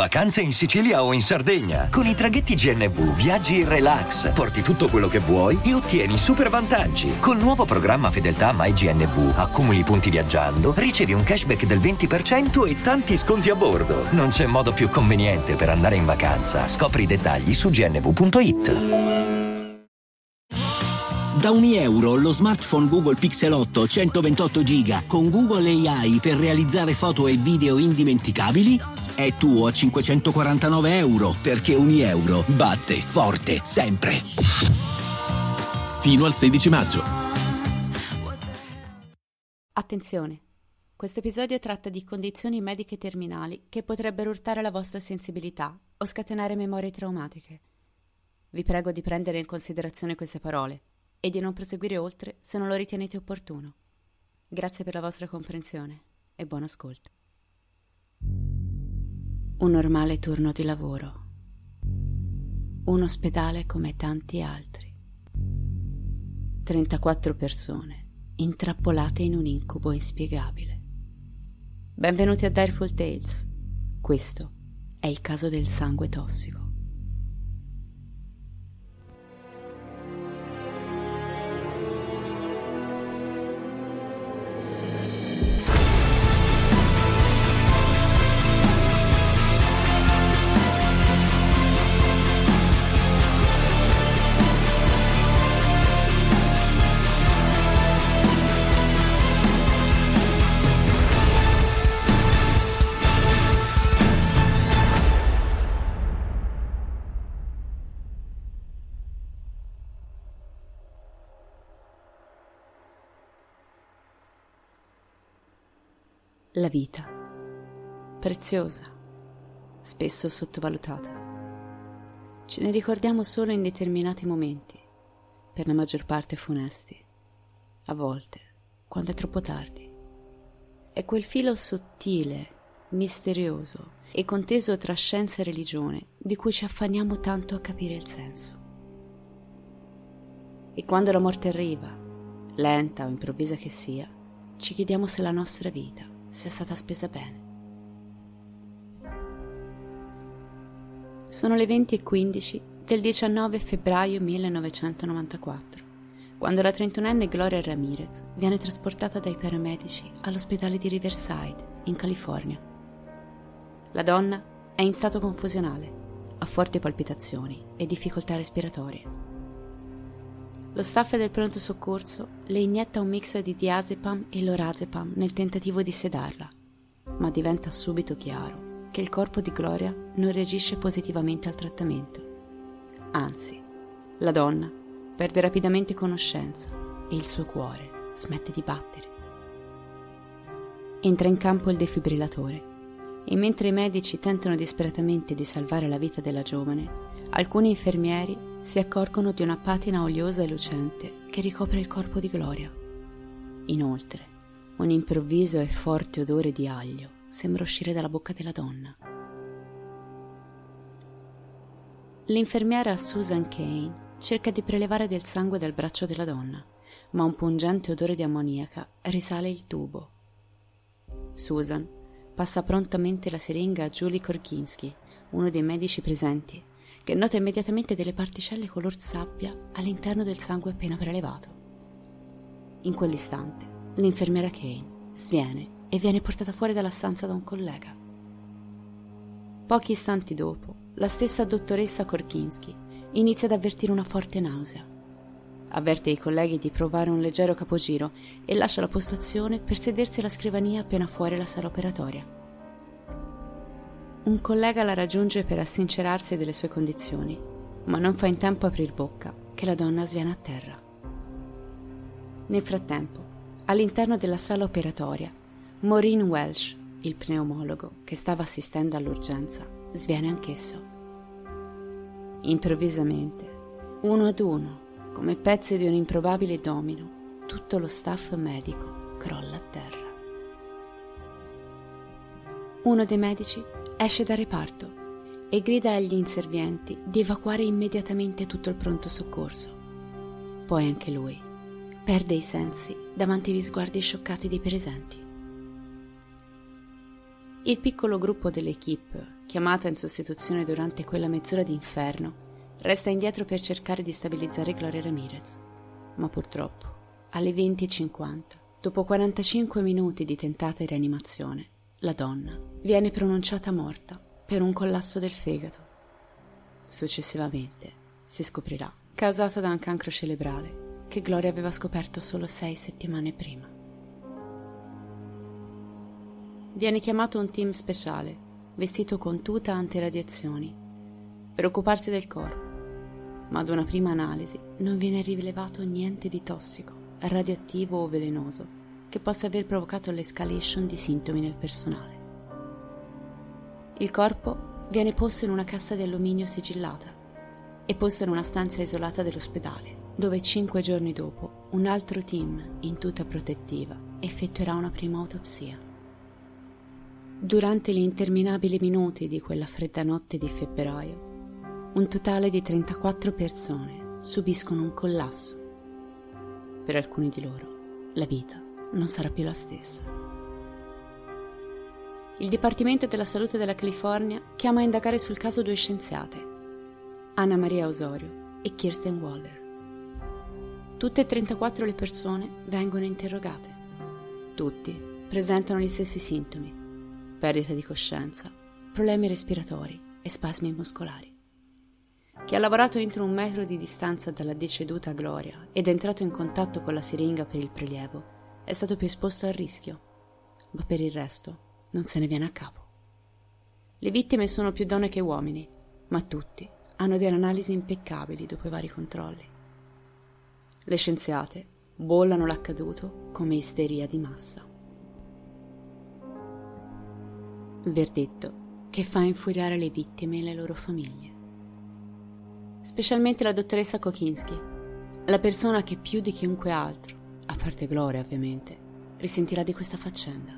Vacanze in Sicilia o in Sardegna. Con i traghetti GNV viaggi in relax, porti tutto quello che vuoi e ottieni super vantaggi. Col nuovo programma Fedeltà MyGNV accumuli punti viaggiando, ricevi un cashback del 20% e tanti sconti a bordo. Non c'è modo più conveniente per andare in vacanza. Scopri i dettagli su gnv.it. Da ogni euro lo smartphone Google Pixel 8 128 GB con Google AI per realizzare foto e video indimenticabili è tuo a 549 euro perché ogni euro batte forte sempre. Fino al 16 maggio. Attenzione! Questo episodio tratta di condizioni mediche terminali che potrebbero urtare la vostra sensibilità o scatenare memorie traumatiche. Vi prego di prendere in considerazione queste parole e di non proseguire oltre se non lo ritenete opportuno. Grazie per la vostra comprensione e buon ascolto. Un normale turno di lavoro. Un ospedale come tanti altri. 34 persone intrappolate in un incubo inspiegabile. Benvenuti a Direful Tales. Questo è il caso del sangue tossico. La vita, preziosa, spesso sottovalutata. Ce ne ricordiamo solo in determinati momenti, per la maggior parte funesti, a volte, quando è troppo tardi. È quel filo sottile, misterioso e conteso tra scienza e religione di cui ci affanniamo tanto a capire il senso. E quando la morte arriva, lenta o improvvisa che sia, ci chiediamo se la nostra vita sia stata spesa bene. Sono le 20.15 del 19 febbraio 1994, quando la 31enne Gloria Ramirez viene trasportata dai paramedici all'ospedale di Riverside, in California. La donna è in stato confusionale, ha forti palpitazioni e difficoltà respiratorie. Lo staff del pronto soccorso le inietta un mix di diazepam e lorazepam nel tentativo di sedarla, ma diventa subito chiaro che il corpo di Gloria non reagisce positivamente al trattamento. Anzi, la donna perde rapidamente conoscenza e il suo cuore smette di battere. Entra in campo il defibrillatore e mentre i medici tentano disperatamente di salvare la vita della giovane, alcuni infermieri si accorgono di una patina oliosa e lucente che ricopre il corpo di Gloria. Inoltre, un improvviso e forte odore di aglio sembra uscire dalla bocca della donna. L'infermiera Susan Kane cerca di prelevare del sangue dal braccio della donna, ma un pungente odore di ammoniaca risale il tubo. Susan passa prontamente la siringa a Julie Korkinski, uno dei medici presenti, che nota immediatamente delle particelle color sabbia all'interno del sangue appena prelevato. In quell'istante, l'infermiera Kane sviene e viene portata fuori dalla stanza da un collega. Pochi istanti dopo, la stessa dottoressa Korkinski inizia ad avvertire una forte nausea. Avverte ai colleghi di provare un leggero capogiro e lascia la postazione per sedersi alla scrivania appena fuori la sala operatoria. Un collega la raggiunge per assincerarsi delle sue condizioni, ma non fa in tempo a aprir bocca che la donna sviene a terra. Nel frattempo, all'interno della sala operatoria, Maureen Welsh, il pneumologo che stava assistendo all'urgenza, sviene anch'esso. Improvvisamente, uno ad uno, come pezzi di un improbabile domino, tutto lo staff medico crolla a terra. Uno dei medici esce dal reparto e grida agli inservienti di evacuare immediatamente tutto il pronto soccorso. Poi anche lui perde i sensi davanti agli sguardi scioccati dei presenti. Il piccolo gruppo dell'equipe chiamata in sostituzione durante quella mezz'ora di inferno, resta indietro per cercare di stabilizzare Gloria Ramirez. Ma purtroppo, alle 20.50, dopo 45 minuti di tentata rianimazione, la donna viene pronunciata morta per un collasso del fegato. Successivamente si scoprirà causato da un cancro cerebrale che Gloria aveva scoperto solo sei settimane prima. Viene chiamato un team speciale, vestito con tuta antiradiazioni, per occuparsi del corpo ma ad una prima analisi non viene rilevato niente di tossico, radioattivo o velenoso che possa aver provocato l'escalation di sintomi nel personale. Il corpo viene posto in una cassa di alluminio sigillata e posto in una stanza isolata dell'ospedale, dove cinque giorni dopo un altro team in tuta protettiva effettuerà una prima autopsia. Durante gli interminabili minuti di quella fredda notte di febbraio, un totale di 34 persone subiscono un collasso. Per alcuni di loro la vita non sarà più la stessa. Il Dipartimento della Salute della California chiama a indagare sul caso due scienziate, Anna Maria Osorio e Kirsten Waller. Tutte e 34 le persone vengono interrogate. Tutti presentano gli stessi sintomi, perdita di coscienza, problemi respiratori e spasmi muscolari che ha lavorato entro un metro di distanza dalla deceduta Gloria ed è entrato in contatto con la siringa per il prelievo, è stato più esposto al rischio, ma per il resto non se ne viene a capo. Le vittime sono più donne che uomini, ma tutti hanno delle analisi impeccabili dopo i vari controlli. Le scienziate bollano l'accaduto come isteria di massa. Verdetto che fa infuriare le vittime e le loro famiglie specialmente la dottoressa Kokinski, la persona che più di chiunque altro, a parte Gloria ovviamente, risentirà di questa faccenda.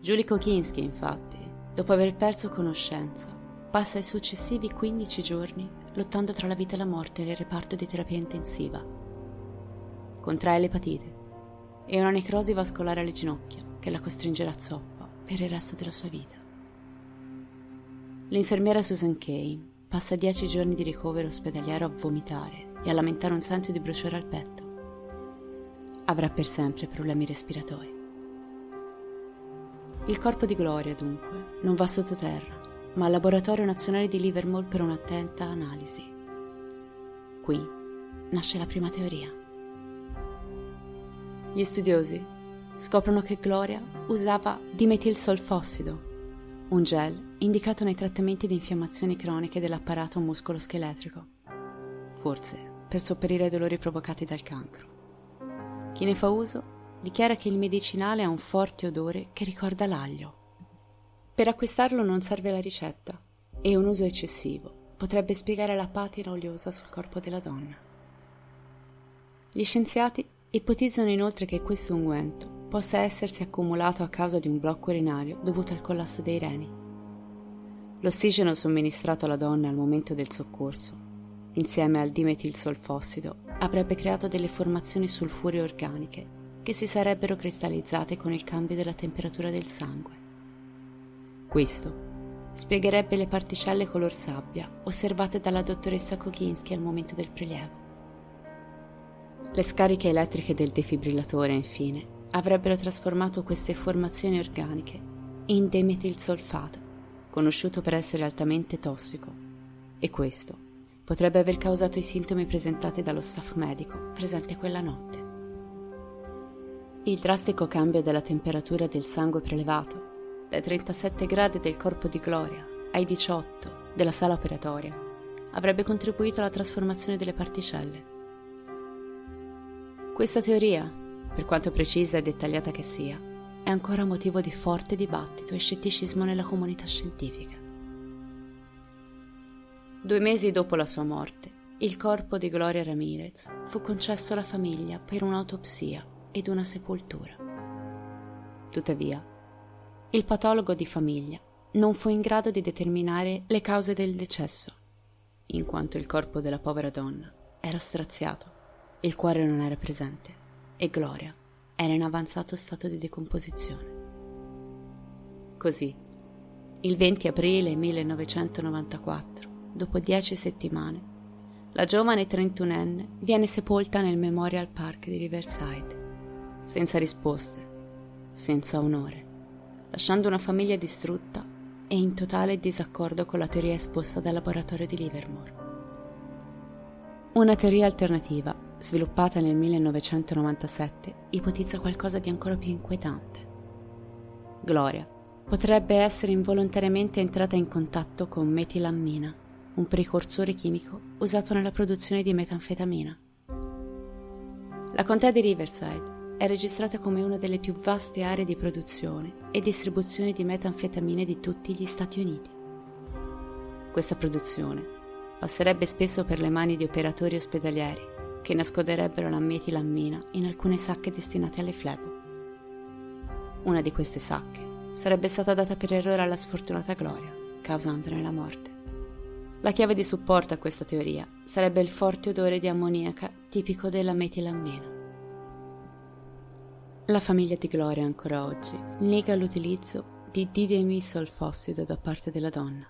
Julie Kokinski, infatti, dopo aver perso conoscenza, passa i successivi 15 giorni lottando tra la vita e la morte nel reparto di terapia intensiva. Contrae l'epatite e una necrosi vascolare alle ginocchia che la costringerà a zoppa per il resto della sua vita. L'infermiera Susan Kane Passa dieci giorni di ricovero ospedaliero a vomitare e a lamentare un senso di bruciore al petto. Avrà per sempre problemi respiratori. Il corpo di Gloria, dunque, non va sottoterra, ma al Laboratorio Nazionale di Livermore per un'attenta analisi. Qui nasce la prima teoria. Gli studiosi scoprono che Gloria usava dimetilsolfossido, un gel indicato nei trattamenti di infiammazioni croniche dell'apparato muscolo-scheletrico, forse per sopperire ai dolori provocati dal cancro. Chi ne fa uso dichiara che il medicinale ha un forte odore che ricorda l'aglio. Per acquistarlo non serve la ricetta e un uso eccessivo potrebbe spiegare la patina oliosa sul corpo della donna. Gli scienziati ipotizzano inoltre che questo unguento possa essersi accumulato a causa di un blocco urinario dovuto al collasso dei reni. L'ossigeno somministrato alla donna al momento del soccorso, insieme al dimetilsolfossido, avrebbe creato delle formazioni sulfuree organiche che si sarebbero cristallizzate con il cambio della temperatura del sangue. Questo spiegherebbe le particelle color sabbia osservate dalla dottoressa Kokinski al momento del prelievo. Le scariche elettriche del defibrillatore, infine, avrebbero trasformato queste formazioni organiche in demetilsolfato, conosciuto per essere altamente tossico, e questo potrebbe aver causato i sintomi presentati dallo staff medico presente quella notte. Il drastico cambio della temperatura del sangue prelevato, dai 37 gradi del corpo di Gloria ai 18 della sala operatoria, avrebbe contribuito alla trasformazione delle particelle. Questa teoria per quanto precisa e dettagliata che sia, è ancora motivo di forte dibattito e scetticismo nella comunità scientifica. Due mesi dopo la sua morte, il corpo di Gloria Ramirez fu concesso alla famiglia per un'autopsia ed una sepoltura. Tuttavia, il patologo di famiglia non fu in grado di determinare le cause del decesso, in quanto il corpo della povera donna era straziato, il cuore non era presente e Gloria era in avanzato stato di decomposizione. Così, Il 20 aprile 1994, dopo dieci settimane, la giovane 31enne viene sepolta nel Memorial Park di Riverside, senza risposte, senza onore, lasciando una famiglia distrutta e in totale disaccordo con la teoria esposta dal laboratorio di Livermore. Una teoria alternativa, sviluppata nel 1997, ipotizza qualcosa di ancora più inquietante. Gloria potrebbe essere involontariamente entrata in contatto con metilammina, un precursore chimico usato nella produzione di metanfetamina. La contea di Riverside è registrata come una delle più vaste aree di produzione e distribuzione di metanfetamine di tutti gli Stati Uniti. Questa produzione passerebbe spesso per le mani di operatori ospedalieri che nasconderebbero la metilammina in alcune sacche destinate alle flebo. Una di queste sacche sarebbe stata data per errore alla sfortunata Gloria, causandone la morte. La chiave di supporto a questa teoria sarebbe il forte odore di ammoniaca tipico della metilammina. La famiglia di Gloria ancora oggi nega l'utilizzo di didemisolfossido da parte della donna.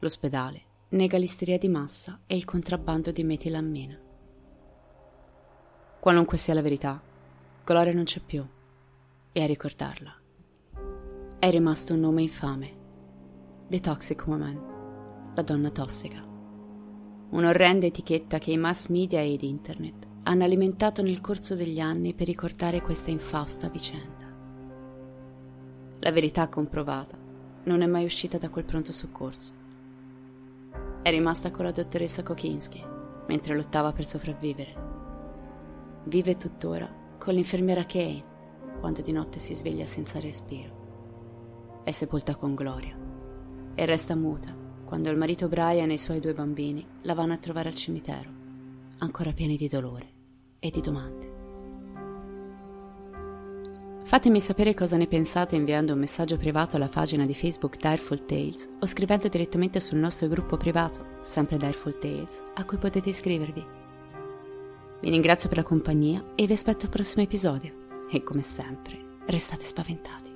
L'ospedale nega l'isteria di massa e il contrabbando di metilammina. Qualunque sia la verità, Gloria non c'è più e a ricordarla è rimasto un nome infame. The Toxic Woman, la donna tossica. Un'orrenda etichetta che i mass media ed internet hanno alimentato nel corso degli anni per ricordare questa infausta vicenda. La verità comprovata non è mai uscita da quel pronto soccorso. È rimasta con la dottoressa Kokinski mentre lottava per sopravvivere. Vive tuttora con l'infermiera Kane quando di notte si sveglia senza respiro è sepolta con gloria e resta muta quando il marito Brian e i suoi due bambini la vanno a trovare al cimitero, ancora pieni di dolore e di domande. Fatemi sapere cosa ne pensate inviando un messaggio privato alla pagina di Facebook Direful Tales o scrivendo direttamente sul nostro gruppo privato, sempre Direful Tales, a cui potete iscrivervi. Vi ringrazio per la compagnia e vi aspetto al prossimo episodio. E come sempre, restate spaventati.